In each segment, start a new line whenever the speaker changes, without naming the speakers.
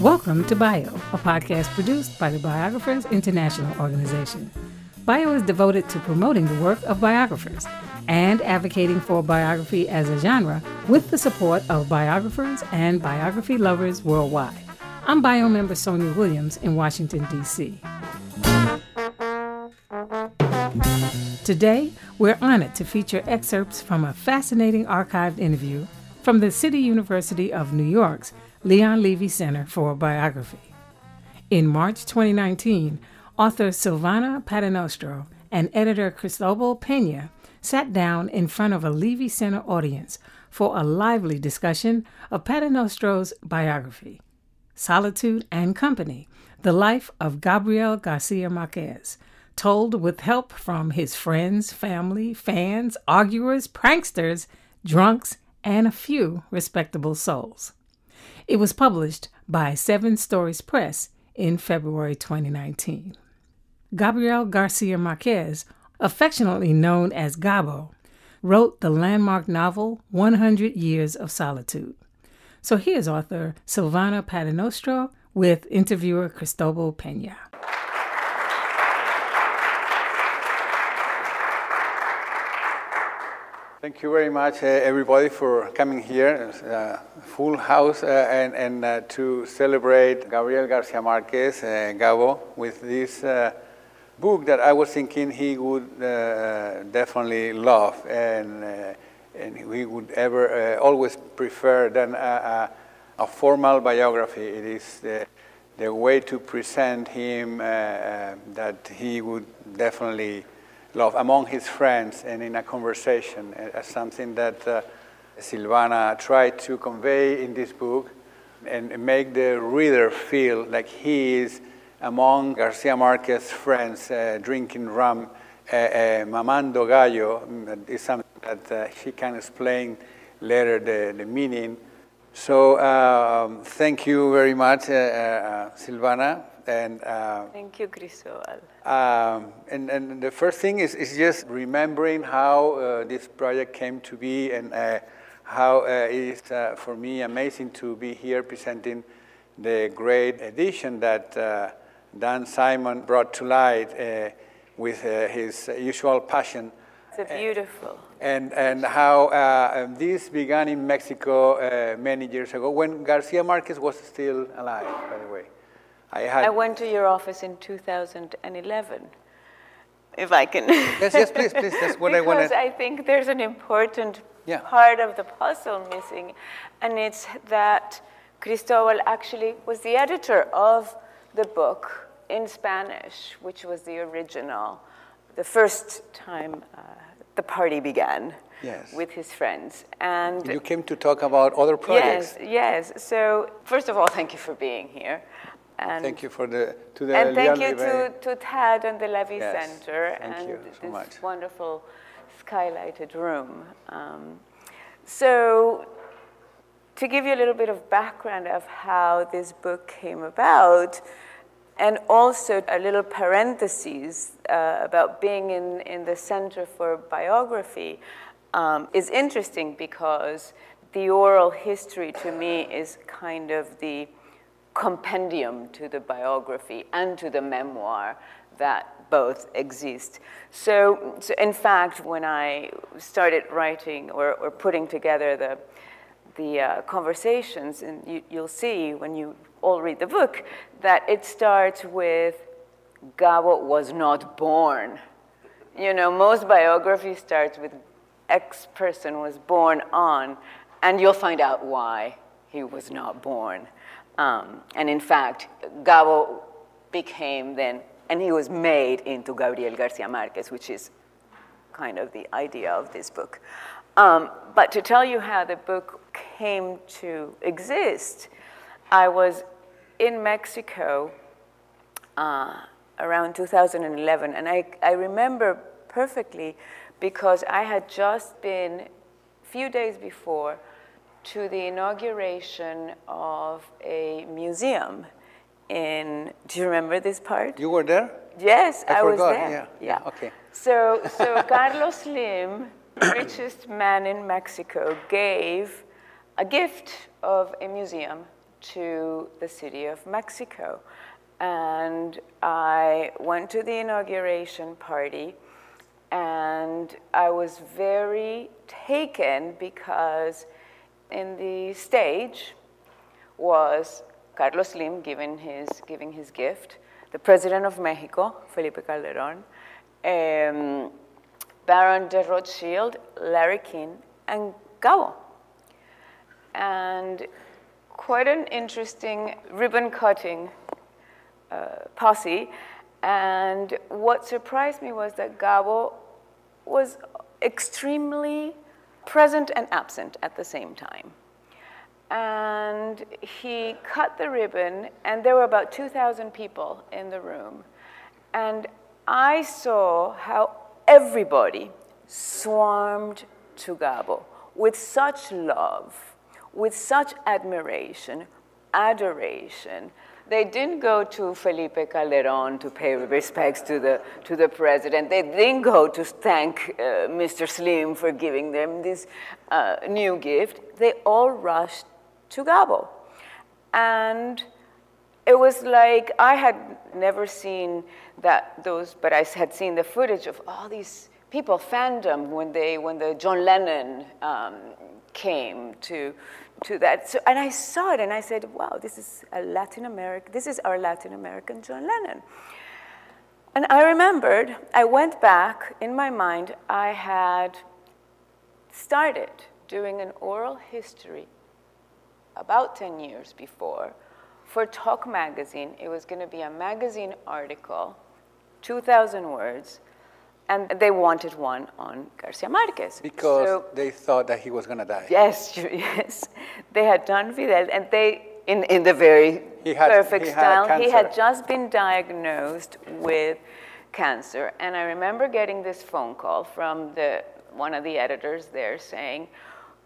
Welcome to Bio, a podcast produced by the Biographers International Organization. Bio is devoted to promoting the work of biographers and advocating for biography as a genre with the support of biographers and biography lovers worldwide. I'm Bio member Sonia Williams in Washington, D.C. Today, we're honored to feature excerpts from a fascinating archived interview from the City University of New York's Leon Levy Center for Biography. In March 2019, author Silvana Paternostro and editor Cristobal Pera sat down in front of a Levy Center audience for a lively discussion of Paternostro's biography, Solitude and Company, the life of Gabriel Garcia Marquez, told with help from his friends, family, fans, arguers, pranksters, drunks, and a few respectable souls. It was published by Seven Stories Press in February 2019. Gabriel Garcia Marquez, affectionately known as Gabo, wrote the landmark novel 100 Years of Solitude. So here's author Silvana Paternostro with interviewer Cristobal Pera.
Thank you very much, uh, everybody, for coming here. Uh, full house uh, and, and uh, to celebrate Gabriel Garcia Marquez, uh, Gabo, with this uh, book that I was thinking he would definitely love and, and he would ever always prefer than a, a, a, formal biography. It is the, the way to present him that he would definitely love among his friends and in a conversation as uh, something that uh, Silvana tried to convey in this book and make the reader feel like he is among Garcia Marquez's friends uh, drinking rum, uh, uh, mamando gallo, is something that uh, he can explain later the, the meaning. So um, thank you very much, Silvana,
and uh, thank you, Cristobal.
Um, and, and the first thing is, is just remembering how uh, this project came to be and uh, how uh, it is uh, for me amazing to be here presenting the great edition that uh, Dan Simon brought to light with his usual passion.
It's beautiful.
And, and how um, this began in Mexico many years ago when Garcia Marquez was still alive, by the way.
I had. I went to your office in 2011. If I can.
yes, yes, please, please. That's what
I
want
Because I think there's an important yeah. part of the puzzle missing, and it's that Cristobal actually was the editor of the book in Spanish, which was the original, the first time uh, the party began. Yes. With his friends, and
you came to talk about other projects.
Yes, yes. So first of all, thank you for being here.
And thank you for the to the
and thank you to, to Ted and the Levy yes, Center and
so
this
much.
wonderful skylighted room. Um, so to give you a little bit of background of how this book came about, and also a little parenthesis uh, about being in, in the Center for Biography um, is interesting because the oral history to me is kind of the compendium to the biography and to the memoir that both exist. So, so in fact, when I started writing or, or putting together the, the uh, conversations, and you, you'll see when you all read the book, that it starts with Gabo was not born. You know, most biography starts with X person was born on, and you'll find out why he was not born. Um, and in fact, Gabo became then, and he was made into Gabriel Garcia Marquez, which is kind of the idea of this book. Um, but to tell you how the book came to exist, I was in Mexico uh, around 2011, and I, I remember perfectly because I had just been, a few days before, to the inauguration of a museum in, do you remember this part?
You were there?
Yes,
I,
I
forgot.
was there.
Yeah. yeah. Okay.
So, so Carlos Slim, richest man in Mexico, gave a gift of a museum to the city of Mexico. And I went to the inauguration party and I was very taken because in the stage was Carlos Slim giving his, giving his gift, the President of Mexico, Felipe Calderon, um, Baron de Rothschild, Larry King, and Gabo. And quite an interesting ribbon cutting uh, posse. And what surprised me was that Gabo was extremely present and absent at the same time. And he cut the ribbon, and there were about 2,000 people in the room. And I saw how everybody swarmed to Gabo with such love, with such admiration, adoration, they didn't go to Felipe Calderon to pay respects to the, to the president. They didn't go to thank uh, Mr. Slim for giving them this uh, new gift. They all rushed to Gabo. And it was like I had never seen that those, but I had seen the footage of all these people fandom when they when the John Lennon um, came to to that. So, and I saw it and I said, wow, this is a Latin American, this is our Latin American John Lennon. And I remembered, I went back in my mind, I had started doing an oral history about 10 years before for Talk Magazine. It was going to be a magazine article, 2,000 words, and they wanted one on Garcia Marquez.
Because so, they thought that he was going to die.
Yes, yes. They had done Fidel, and they, in, in the very had, perfect he style, had he had just been diagnosed with cancer. And I remember getting this phone call from the, one of the editors there saying,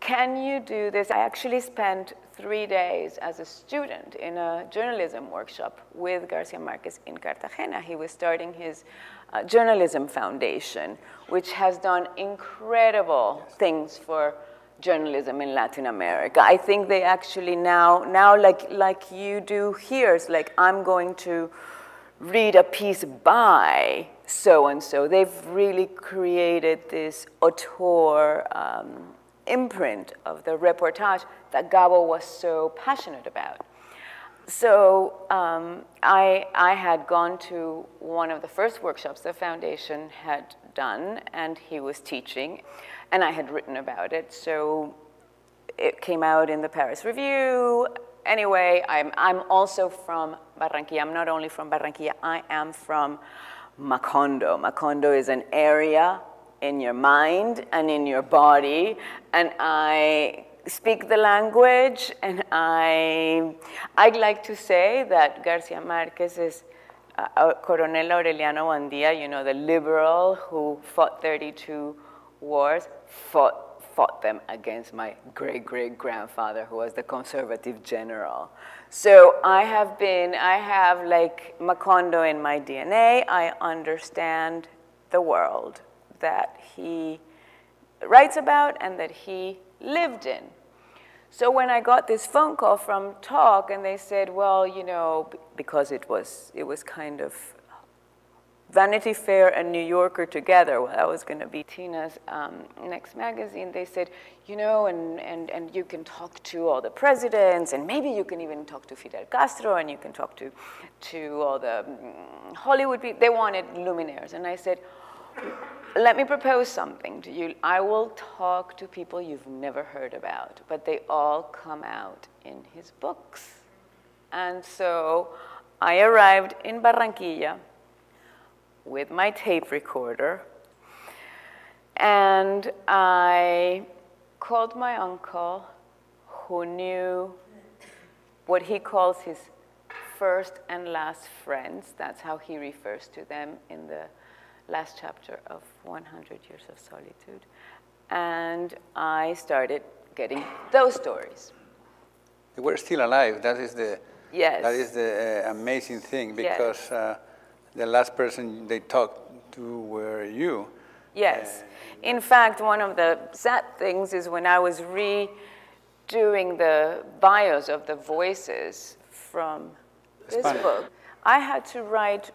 can you do this? I actually spent three days as a student in a journalism workshop with Garcia Marquez in Cartagena. He was starting his uh, Journalism Foundation, which has done incredible things for journalism in Latin America. I think they actually now, now like, like you do here, it's like I'm going to read a piece by so-and-so. They've really created this auteur um, imprint of the reportage that Gabo was so passionate about. So um, I, I had gone to one of the first workshops the foundation had done, and he was teaching, and I had written about it. So it came out in the Paris Review. Anyway, I'm, I'm also from Barranquilla. I'm not only from Barranquilla, I am from Macondo. Macondo is an area in your mind and in your body, and I speak the language, and I, I'd like to say that Garcia Marquez is uh, uh, Coronel Aureliano Buendía, you know, the liberal who fought 32 wars, fought, fought them against my great-great-grandfather, who was the conservative general. So I have been, I have like Macondo in my DNA. I understand the world that he writes about and that he lived in. So when I got this phone call from Talk and they said, well, you know, because it was, it was kind of Vanity Fair and New Yorker together, well, that was going to be Tina's um, next magazine, they said, you know, and, and, and you can talk to all the presidents, and maybe you can even talk to Fidel Castro, and you can talk to, to all the um, Hollywood people. They wanted luminaires. And I said, let me propose something to you. I will talk to people you've never heard about, but they all come out in his books. And so I arrived in Barranquilla with my tape recorder, and I called my uncle, who knew what he calls his first and last friends. That's how he refers to them in the last chapter of 100 Years of Solitude. And I started getting those stories.
They were still alive. That is the,
yes.
that is the uh, amazing thing because yes. uh, the last person they talked to were you.
Yes. In fact, one of the sad things is when I was redoing the bios of the voices from this
Spanish.
book, I had to write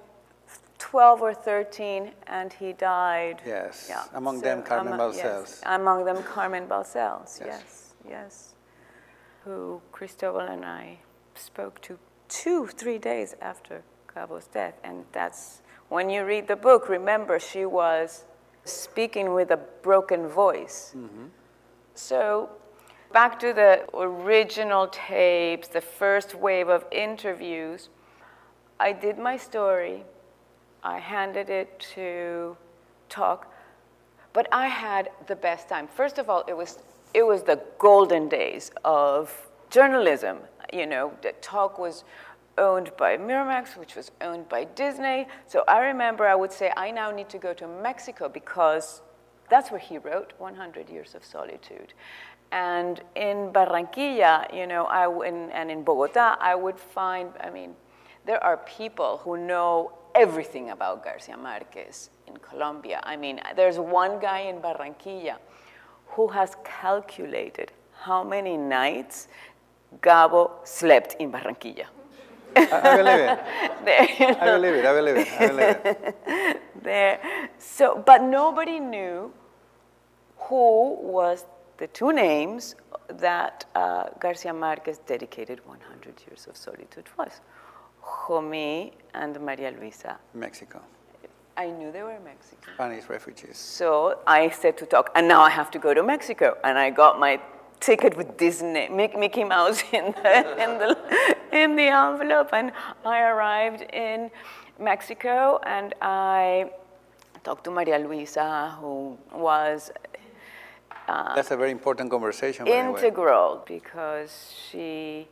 12 or 13, and he died.
Yes. Among them, Carmen
yes,
Balcells.
among them, Carmen Balcells,
Yes.
yes, yes. Who Cristobal and I spoke to two, three days after Gabo's death. And that's when you read the book, remember she was speaking with a broken voice. Mm-hmm. So, back to the original tapes, the first wave of interviews, I did my story, I handed it to Talk, but I had the best time. First of all, it was, it was the golden days of journalism. You know, the Talk was owned by Miramax, which was owned by Disney. So I remember I would say, I now need to go to Mexico because that's where he wrote 100 Years of Solitude. And in Barranquilla, you know, I, in, and in Bogota, I would find, I mean, there are people who know everything about Garcia Marquez in Colombia. I mean, there's one guy in Barranquilla who has calculated how many nights Gabo slept in Barranquilla.
I, I believe it.
There, you
I believe it. I believe it. I believe it.
there. So, but nobody knew who was the two names that uh, Garcia Marquez dedicated 100 Years of Solitude was. Jomi and Maria Luisa.
Mexico.
I knew they were Mexican.
Spanish refugees.
So I said to Talk, and now I have to go to Mexico. And I got my ticket with Disney, Mickey Mouse in the, in the, in the envelope. And I arrived in Mexico and I talked to Maria Luisa, who was uh,
That's a very important conversation. by the way.
integral because she,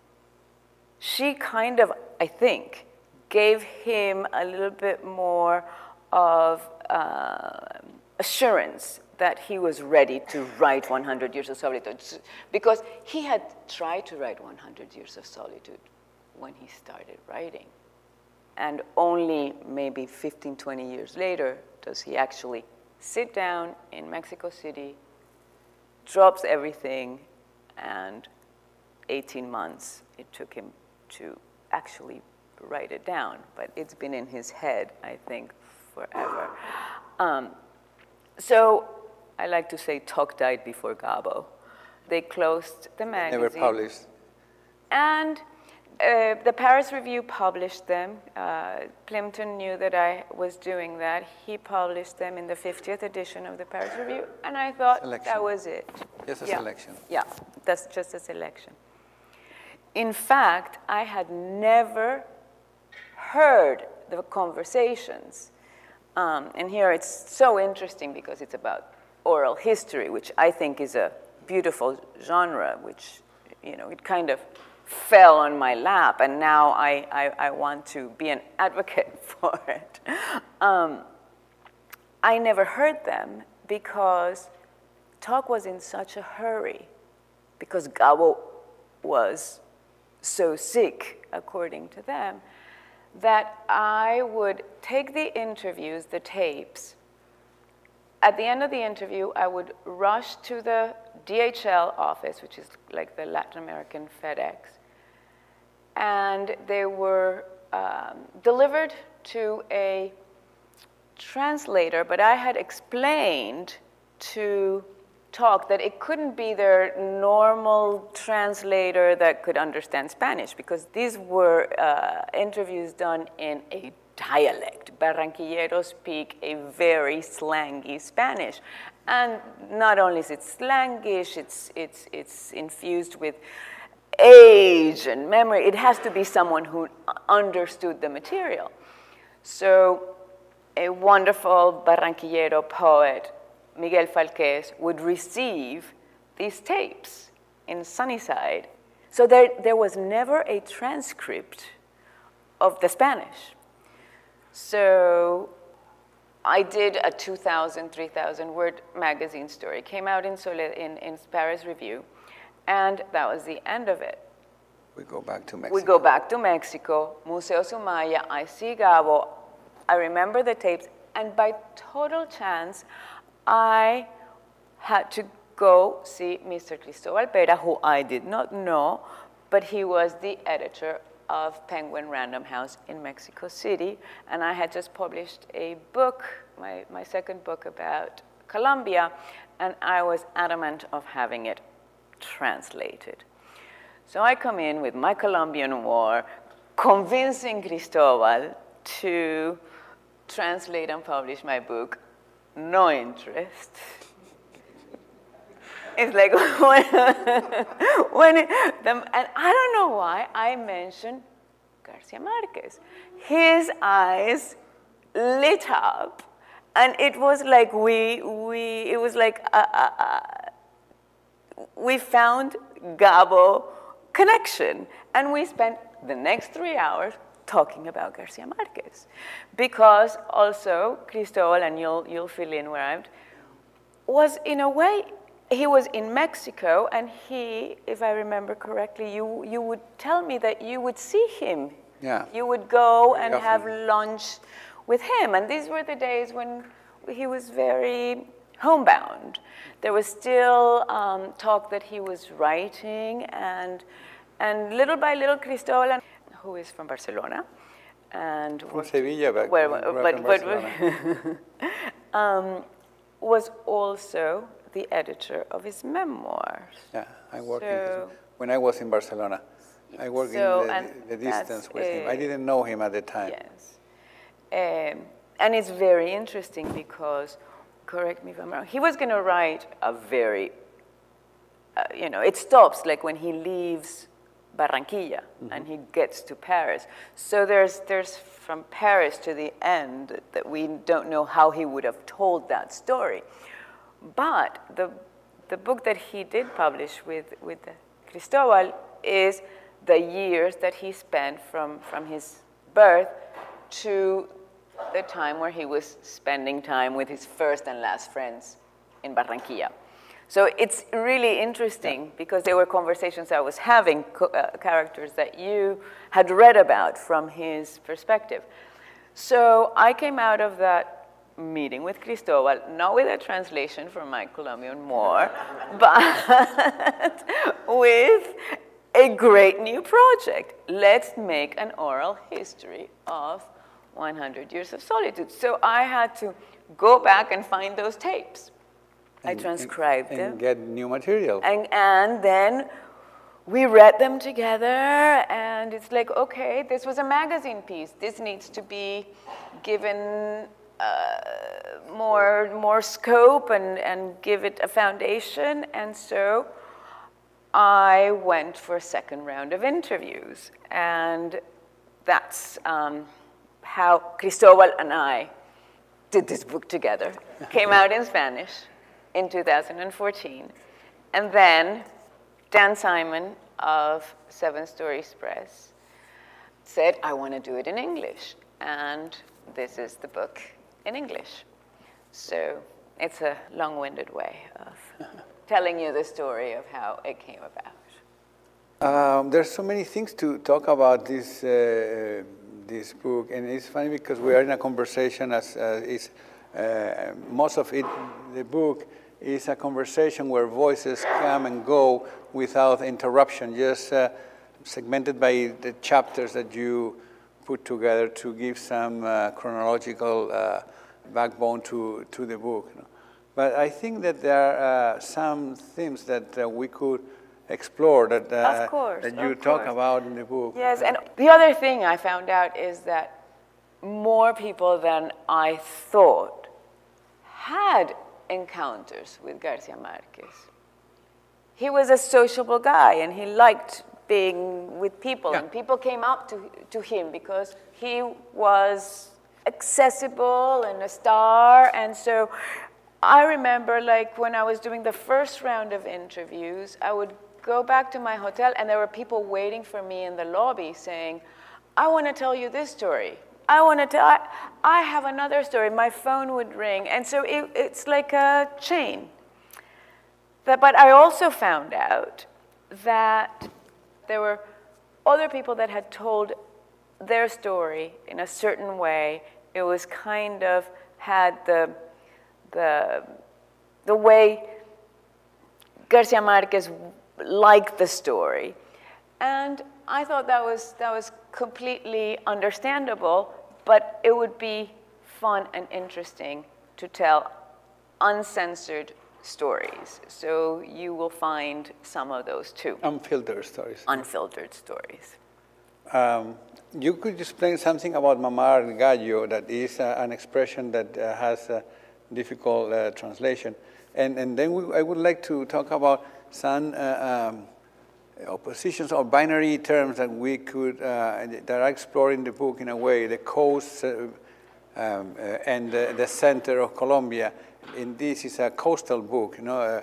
she kind of, I think, gave him a little bit more of uh, assurance that he was ready to write 100 Years of Solitude. Because he had tried to write 100 Years of Solitude when he started writing. And only maybe 15, 20 years later does he actually sit down in Mexico City, drops everything, and 18 months it took him to actually write it down. But it's been in his head, I think, forever. Um, so I like to say Talk died before Gabo. They closed the magazine.
Never published.
And uh, the Paris Review published them. Uh, Plimpton knew that I was doing that. He published them in the 50th edition of the Paris Review, and I thought
Selection.
that was it.
Just a
Yeah.
selection.
Yeah, that's just a selection. In fact, I had never heard the conversations. Um, and here it's so interesting because it's about oral history, which I think is a beautiful genre, which, you know, it kind of fell on my lap, and now I, I, I want to be an advocate for it. Um, I never heard them because talk was in such a hurry, because Gabo was so sick, according to them, that I would take the interviews, the tapes. At the end of the interview, I would rush to the DHL office, which is like the Latin American FedEx, and they were um, delivered to a translator, but I had explained to Talk that it couldn't be their normal translator that could understand Spanish because these were uh, interviews done in a dialect. Barranquilleros speak a very slangy Spanish. And not only is it slangish, it's, it's, it's infused with age and memory. It has to be someone who understood the material. So a wonderful Barranquillero poet, Miguel Falquez, would receive these tapes in Sunnyside. So there, there was never a transcript of the Spanish. So I did a 2,000, 3,000 word magazine story. Came out in, Sole, in, in Paris Review, and that was the end of it.
We go back to Mexico.
We go back to Mexico, Museo Soumaya, I see Gabo, I remember the tapes, And by total chance, I had to go see Mr. Cristobal Pera, who I did not know, but he was the editor of Penguin Random House in Mexico City. And I had just published a book, my, my second book about Colombia, and I was adamant of having it translated. So I come in with my Colombian War, convincing Cristobal to translate and publish my book, no interest. It's like when, when the, and I don't know why I mentioned Garcia Marquez. His eyes lit up, and it was like we we it was like uh, uh, uh, we found Gabo connection, and we spent the next three hours talking about Garcia Marquez, because also Cristobal and you'll you'll fill in where I'm was in a way he was in Mexico, and he, if I remember correctly, you, you would tell me that you would see him.
Yeah.
You would go and have lunch with him. And these were the days when he was very homebound. There was still um, talk that he was writing, and, and little by little, Cristobal, who is from Barcelona, and
From Sevilla, back
where,
grew up
but,
in
but,
Barcelona.
um, was also the editor of his memoirs.
Yeah, I worked
So-
his, when I was in Barcelona. I worked
So,
in the,
and
the distance with him. I
uh,
didn't know him at the time.
Yes. Um, and it's very interesting because, correct me if I'm wrong, he was going to write a very, uh, you know, it stops like when he leaves Barranquilla mm-hmm. and he gets to Paris. So there's, there's from Paris to the end that we don't know how he would have told that story. But the, the book that he did publish with, with Cristobal is the years that he spent from, from his birth to the time where he was spending time with his first and last friends in Barranquilla. So it's really interesting because there were conversations I was having, uh, characters that you had read about from his perspective. So I came out of that meeting with Cristobal, not with a translation from my Colombian War, but with a great new project. Let's make an oral history of 100 Years of Solitude. So I had to go back and find those tapes. I
And-
transcribed
and,
them.
And get new material.
And, and then we read them together, and it's like, okay, this was a magazine piece. This needs to be given uh, more, more scope and, and give it a foundation. And so I went for a second round of interviews. And that's um, how Cristobal and I did this book together. Came out in Spanish in 2014. And then Dan Simon of Seven Stories Press said, I want to do it in English. And this is the book in English. So it's a long winded way of telling you the story of how it came about.
Um, there's so many things to talk about this uh, this book, and it's funny because we are in a conversation. As uh, is uh, most of it, the book is a conversation where voices come and go without interruption, just uh, segmented by the chapters that you put together to give some uh, chronological uh, backbone to to the book. you know. But I think that there are uh, some themes that uh, we could explore that, uh,
course,
that you talk about in the book.
Yes, and the other thing I found out is that more people than I thought had encounters with Garcia Marquez. He was a sociable guy and he liked being with people,
Yeah.
and people came up to, to him because he was accessible and a star. And so I remember, like, when I was doing the first round of interviews, I would go back to my hotel, and there were people waiting for me in the lobby saying, I want to tell you this story. I want to tell, I, I have another story. My phone would ring. And so it, it's like a chain. But I also found out that there were other people that had told their story in a certain way. It was kind of had the, the, the way Garcia Marquez liked the story. And I thought that was, that was completely understandable, but it would be fun and interesting to tell uncensored stories. So you will find some of those too.
Unfiltered stories.
Unfiltered stories.
Um, you could explain something about mamar gallo, that is uh, an expression that uh, has a difficult uh, translation. And, and then we, I would like to talk about some uh, um, oppositions or binary terms that we could, uh, that are explored in the book in a way, the coast uh, um, and the center of Colombia. In this is a coastal book, you know,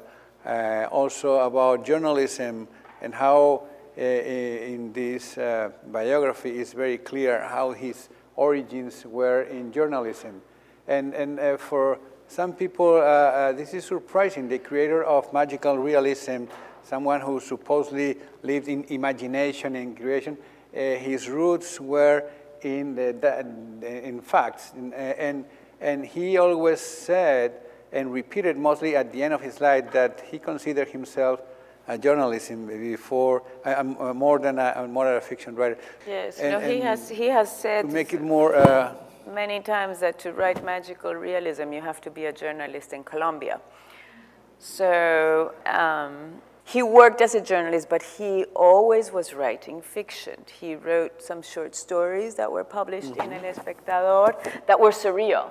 also about journalism and how in this uh, biography is very clear how his origins were in journalism. And, and uh, for some people, uh, this is surprising. The creator of magical realism, someone who supposedly lived in imagination and creation, his roots were in, the, in facts. And, and, and he always said and repeated mostly at the end of his life that he considered himself a journalist before, I'm uh, more than a, more than a fiction writer.
Yes, and, no, he has he has said
to make it more. Uh,
many times that to write magical realism, you have to be a journalist in Colombia. So um, he worked as a journalist, but he always was writing fiction. He wrote some short stories that were published mm -hmm. in El Espectador that were surreal.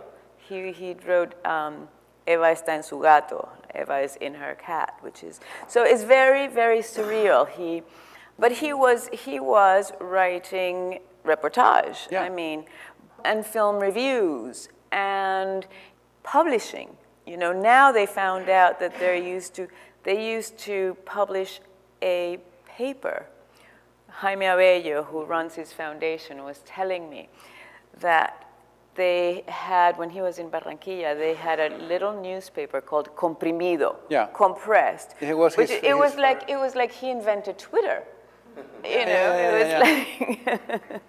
He, he wrote um, Eva está en su gato, Eva is in her cat, which is, so it's very, very surreal. He, but he was, he was writing reportage, yeah. I mean, and film reviews and publishing. You know, now they found out that they're used to, they used to publish a paper. Jaime Abello, who runs his foundation, was telling me that they had, when he was in Barranquilla, they had a little newspaper called Comprimido,
yeah.
compressed.
It was, his,
it his was like it was like he invented Twitter. You know,
yeah,
yeah, it was like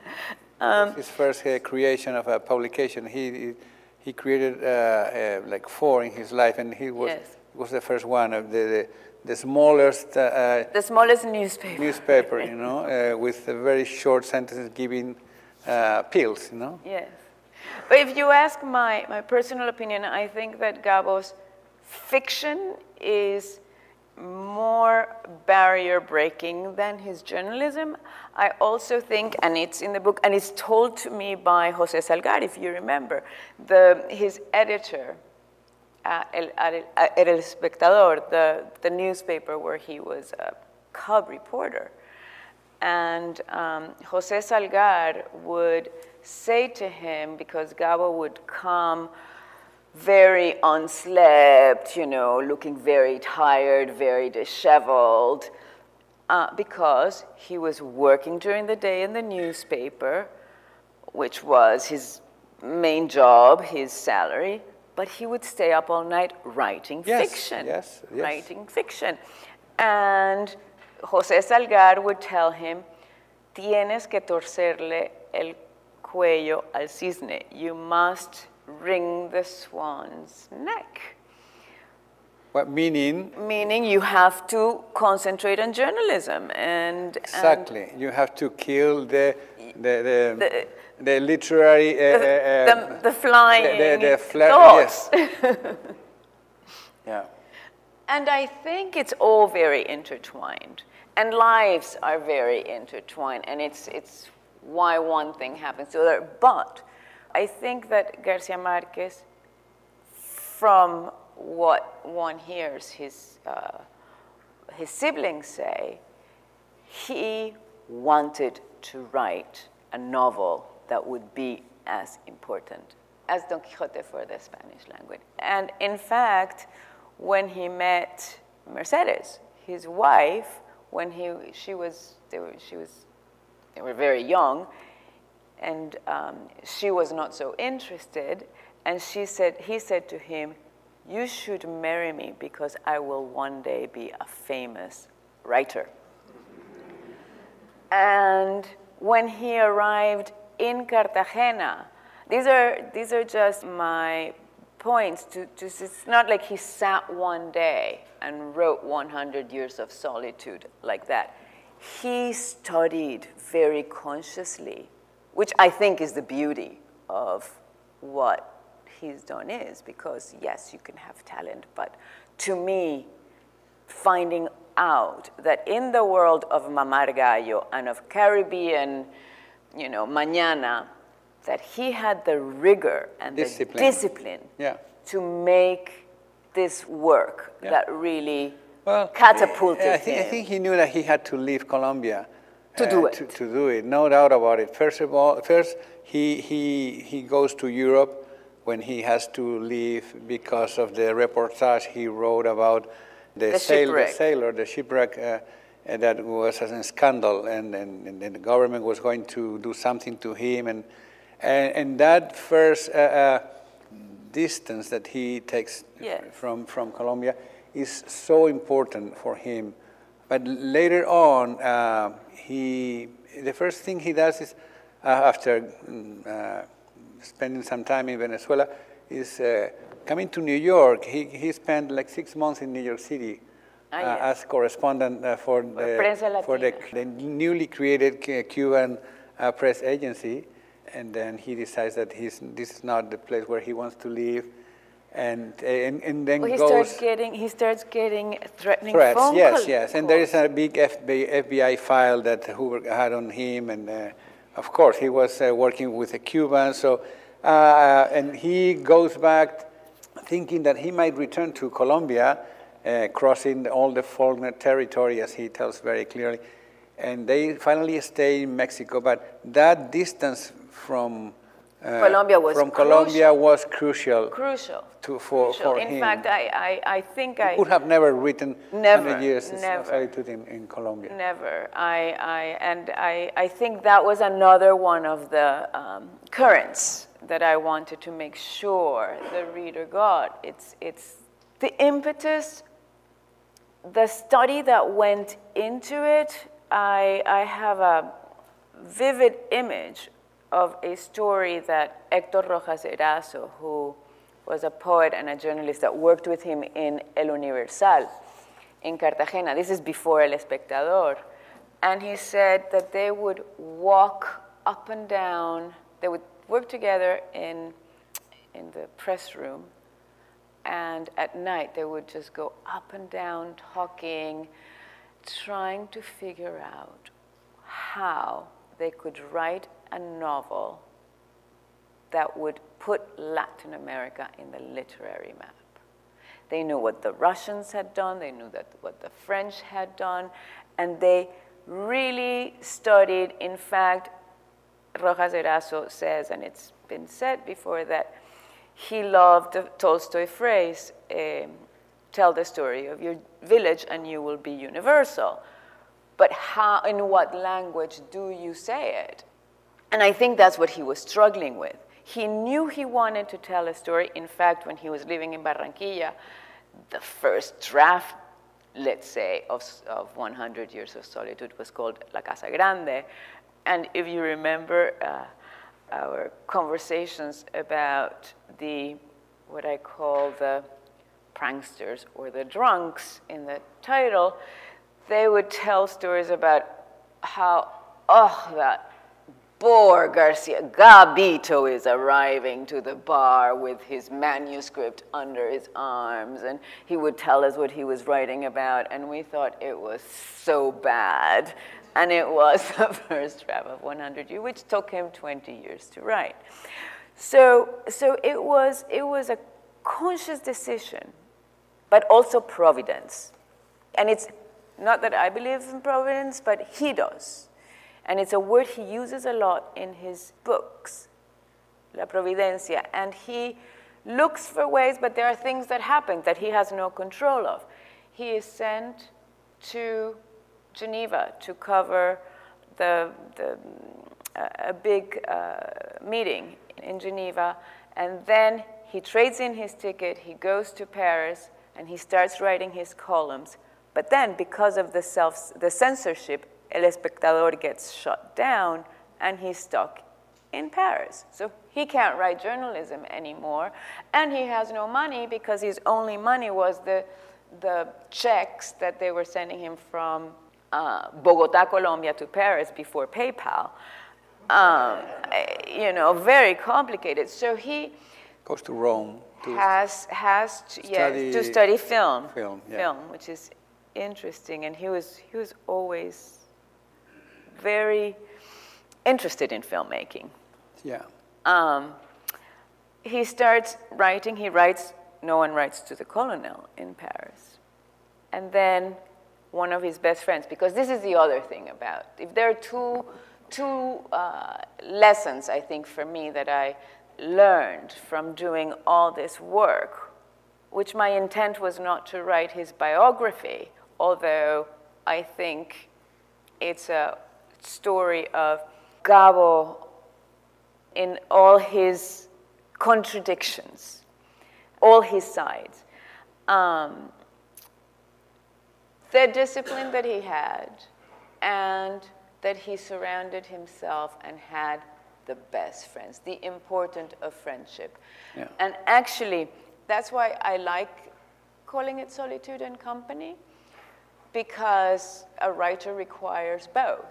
um, his first uh, creation of a publication. He he, he created uh, uh, like four in his life, and he was
yes.
Was the first one of the, the the smallest uh,
the smallest newspaper.
newspaper you know uh, with a very short sentences giving uh, pills you know?
Yes. But if you ask my, my personal opinion, I think that Gabo's fiction is more barrier breaking than his journalism. I also think, and it's in the book, and it's told to me by Jose Salgar, if you remember, the, his editor at El, El Espectador, the, the newspaper where he was a cub reporter. And um, Jose Salgar would say to him, because Gabo would come very unslept, you know, looking very tired, very disheveled, uh, because he was working during the day in the newspaper, which was his main job, his salary, but he would stay up all night writing
yes,
fiction.
Yes, yes.
Writing fiction. And José Salgar would tell him, tienes que torcerle el cuello al cisne. You must wring the swan's neck.
What meaning?
Meaning you have to concentrate on journalism and
exactly.
And
you have to kill the the the, the, literary uh,
the, uh, the, the, flying
the,
thoughts.
Yes. yeah.
And I think it's all very intertwined, and lives are very intertwined, and it's it's why one thing happens to the other. But I think that Garcia Marquez, from what one hears his, uh, his siblings say, he wanted to write a novel that would be as important as Don Quixote for the Spanish language. And in fact, when he met Mercedes, his wife, when he, she, was, they were, she was they were very young, and um, she was not so interested. And she said, he said to him, "You should marry me because I will one day be a famous writer." And when he arrived in Cartagena, these are these are just my points to, to, it's not like he sat one day and wrote 100 Years of Solitude like that. He studied very consciously, which I think is the beauty of what he's done is, because yes, you can have talent, but to me, finding out that in the world of Mamar Gallo and of Caribbean, you know, Mañana, that he had the rigor and discipline. the discipline
yeah.
to make this work yeah. that really well, catapulted
I think,
him.
I think he knew that he had to leave Colombia
to uh, do it.
To, to, do it, no doubt about it. First of all, first he, he, he goes to Europe when he has to leave because of the reportage he wrote about the,
the,
sail,
the
sailor, the shipwreck. Uh, that was a scandal, and, and, and, the government was going to do something to him, and and, and that first uh, uh, distance that he takes
yes.
from, from Colombia is so important for him. But later on, uh, he, the first thing he does is, uh, after mm, uh, spending some time in Venezuela, is uh, coming to New York. He, he spent like six months in New York City.
Ah, yes.
as correspondent for, the, for the, the, newly created Cuban press agency and then he decides that he's, this is not the place where he wants to live, and and, and then
well, he
goes.
Starts getting, he starts getting threatening
threats.
phone
yes,
calls.
yes, and there is a big FBI, FBI file that Hoover had on him, and uh, of course he was uh, working with a Cuban. So, uh, and he goes back thinking that he might return to Colombia, uh, crossing all the Faulkner territory, as he tells very clearly and they finally stay in Mexico. But that distance from
uh, Colombia was
from
crucial.
Colombia was crucial.
Crucial.
To, for,
crucial.
for
in
him.
fact, I, I, I think
he
I
would have never written
never,
100 years
never,
of solitude in, in Colombia.
Never. I, I, and I, I think that was another one of the um, currents that I wanted to make sure the reader got. It's, it's the impetus, the study that went into it. I, I have a vivid image of a story that Hector Rojas Herazo, who was a poet and a journalist that worked with him in El Universal in Cartagena. This is before El Espectador. And he said that they would walk up and down, they would work together in, in the press room, and at night they would just go up and down talking, trying to figure out how they could write a novel that would put Latin America in the literary map. They knew what the Russians had done, they knew that what the French had done, and they really studied. In fact, Rojas Herazo says, and it's been said before, that he loved the Tolstoy phrase, eh, tell the story of your village and you will be universal. But how, in what language do you say it? And I think that's what he was struggling with. He knew he wanted to tell a story. In fact, when he was living in Barranquilla, the first draft, let's say, of, of 100 Years of Solitude was called La Casa Grande. And if you remember uh, our conversations about the, what I call the pranksters or the drunks in the title, they would tell stories about how, oh, that Poor Garcia Gabito is arriving to the bar with his manuscript under his arms, and he would tell us what he was writing about, and we thought it was so bad. And it was the first draft of 100 Years, which took him 20 years to write. So, so it, was, it was a conscious decision, but also providence. And it's not that I believe in providence, but he does. And it's a word he uses a lot in his books, La Providencia. And he looks for ways, but there are things that happen that he has no control of. He is sent to Geneva to cover the, the, uh, a big uh, meeting in Geneva, and then he trades in his ticket, he goes to Paris, and he starts writing his columns. But then, because of the, self, the censorship, El Espectador gets shut down and he's stuck in Paris. So he can't write journalism anymore. And he has no money because his only money was the, the checks that they were sending him from uh, Bogota, Colombia to Paris before PayPal. Um, you know, very complicated. So he
goes to Rome. To
has has to,
study
yes, to study film,
film, yeah.
film, which is interesting. And he was he was always very interested in filmmaking.
Yeah.
Um, he starts writing. He writes. No one writes to the colonel in Paris, and then one of his best friends. Because this is the other thing about if there are two two uh, lessons I think for me that I learned from doing all this work, which my intent was not to write his biography, although I think it's a story of Gabo in all his contradictions, all his sides. Um, the discipline that he had, and that he surrounded himself and had the best friends, the importance of friendship.
Yeah.
And actually, that's why I like calling it solitude and company, because a writer requires both.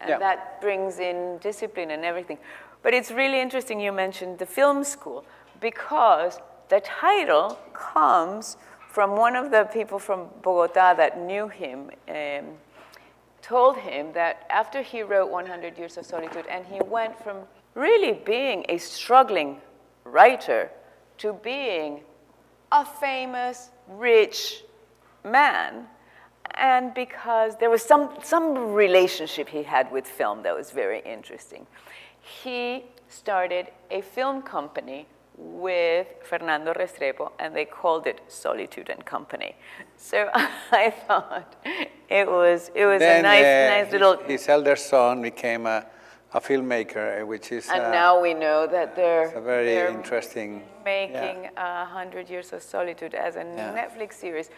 And
Yeah.
that brings in discipline and everything. But it's really interesting you mentioned the film school, because the title comes from one of the people from Bogota that knew him. Um, told him that after he wrote 100 Years of Solitude, and he went from really being a struggling writer to being a famous, rich man, and because there was some, some relationship he had with film that was very interesting, he started a film company with Fernando Restrepo, and they called it Solitude and Company. So I thought it was it was
then,
a nice
uh,
nice little.
His elder son became a, a filmmaker, uh, which is
and
uh,
now we know that they're
a very
they're
interesting.
making a hundred years of solitude as a
Yeah.
Netflix series,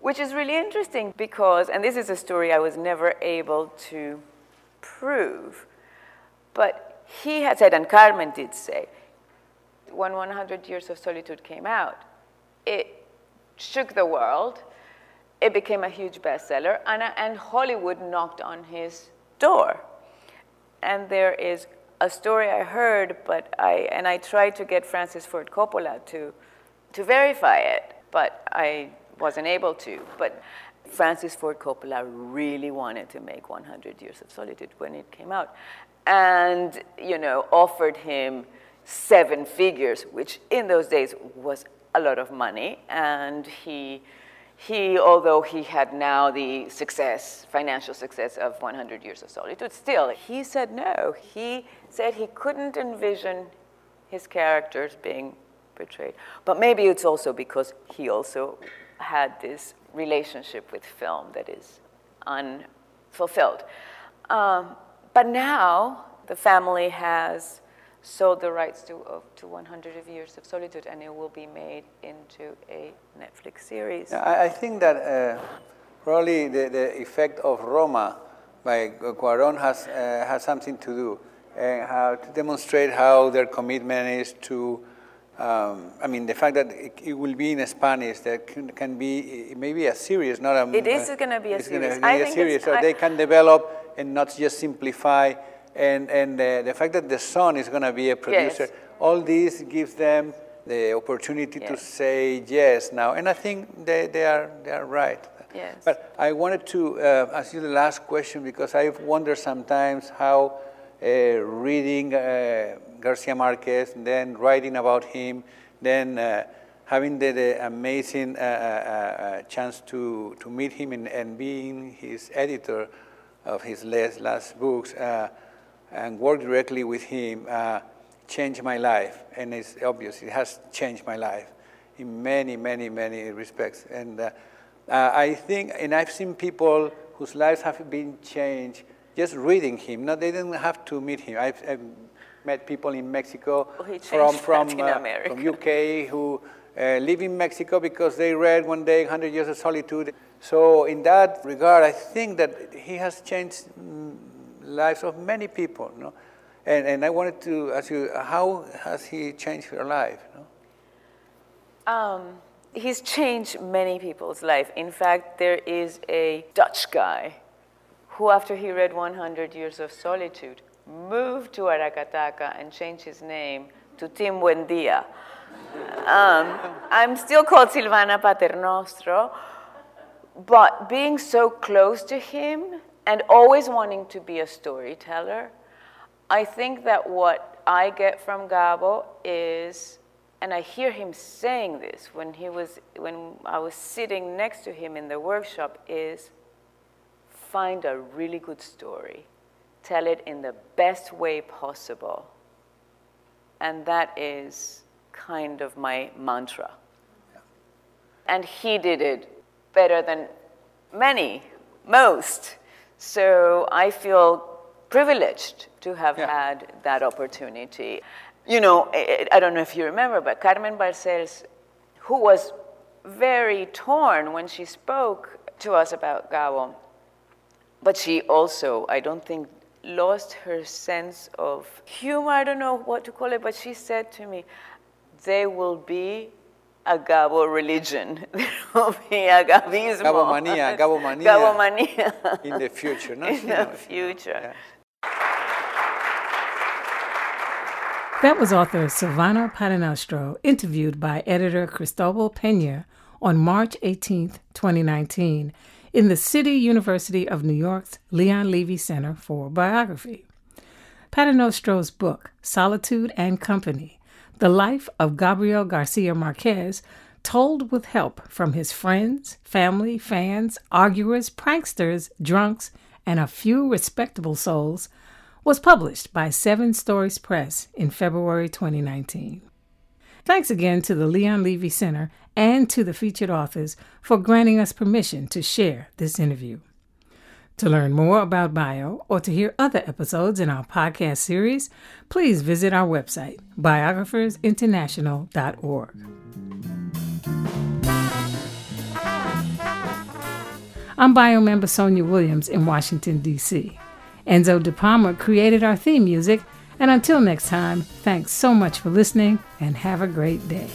which is really interesting because, and this is a story I was never able to prove, but he had said, and Carmen did say, when 100 Years of Solitude came out, it shook the world. It became a huge bestseller, and, and Hollywood knocked on his door. And there is a story I heard, but I, and I tried to get Francis Ford Coppola to, to verify it, but I wasn't able to. But Francis Ford Coppola really wanted to make 100 Years of Solitude when it came out, and you know offered him seven figures, which in those days was a lot of money, and he. He, although he had now the success, financial success of 100 Years of Solitude, still, he said no. He said he couldn't envision his characters being portrayed. But maybe it's also because he also had this relationship with film that is unfulfilled. Um, but now the family has sold the rights to, of, to 100 of Years of Solitude, and it will be made into a Netflix series.
Yeah, I, I think that uh, probably the, the effect of Roma by Cuaron has, uh, has something to do, and how to demonstrate how their commitment is to. Um, I mean, the fact that it, it will be in Spanish, that can, can be maybe a series, not a.
It is gonna be a
it's gonna
series.
be
I
a
think
series, so
I-
they can develop and not just simplify. And and uh, the fact that the son is going to be a producer, all this gives them the opportunity to say yes now, and I think they, they are they are right.
Yes.
But I wanted to uh, ask you the last question because I wonder sometimes how uh, reading uh, Garcia Marquez, then writing about him, then uh, having the, the amazing uh, uh, uh, chance to, to meet him and, and being his editor of his last, last books uh, and work directly with him uh, changed my life. And it's obvious, it has changed my life in many, many, many respects. And uh, uh, I think, and I've seen people whose lives have been changed just reading him. No, they didn't have to meet him. I've, I've met people in Mexico
he
from from uh, from UK who uh, live in Mexico because they read one day 100 Years of Solitude. So in that regard, I think that he has changed mm, lives of many people. And, and I wanted to ask you, how has he changed your life?
Um, he's changed many people's life. In fact, there is a Dutch guy who, after he read 100 Years of Solitude, moved to Aracataca and changed his name to Tim Buendia. Um, I'm still called Silvana Paternostro, but being so close to him and always wanting to be a storyteller, I think that what I get from Gabo is, and I hear him saying this when he was when I was sitting next to him in the workshop, is find a really good story, tell it in the best way possible. And that is kind of my mantra. Yeah. And he did it better than many, most. So I feel privileged to have yeah. had that opportunity. You know, I don't know if you remember, but Carmen Balcells, who was very torn when she spoke to us about Gabo, but she also, I don't think, lost her sense of humor. I don't know what to call it, but she said to me, there will be a Gabo religion. There will be a Gabismo.
Gabo mania, Gabo mania.
Gabo mania.
In the future, no?
In the future. Yeah.
That was author Silvana Paternostro, interviewed by editor Cristobal Pera on March 18, 2019, in the City University of New York's Leon Levy Center for Biography. Paternostro's book, Solitude and Company The Life of Gabriel Garcia Marquez, told with help from his friends, family, fans, arguers, pranksters, drunks, and a few respectable souls, was published by Seven Stories Press in February 2019. Thanks again to the Leon Levy Center and to the featured authors for granting us permission to share this interview. To learn more about Bio or to hear other episodes in our podcast series, please visit our website, biographersinternational.org. I'm Bio member Sonia Williams in Washington, D.C. Enzo De Palma created our theme music, and until next time, thanks so much for listening and have a great day.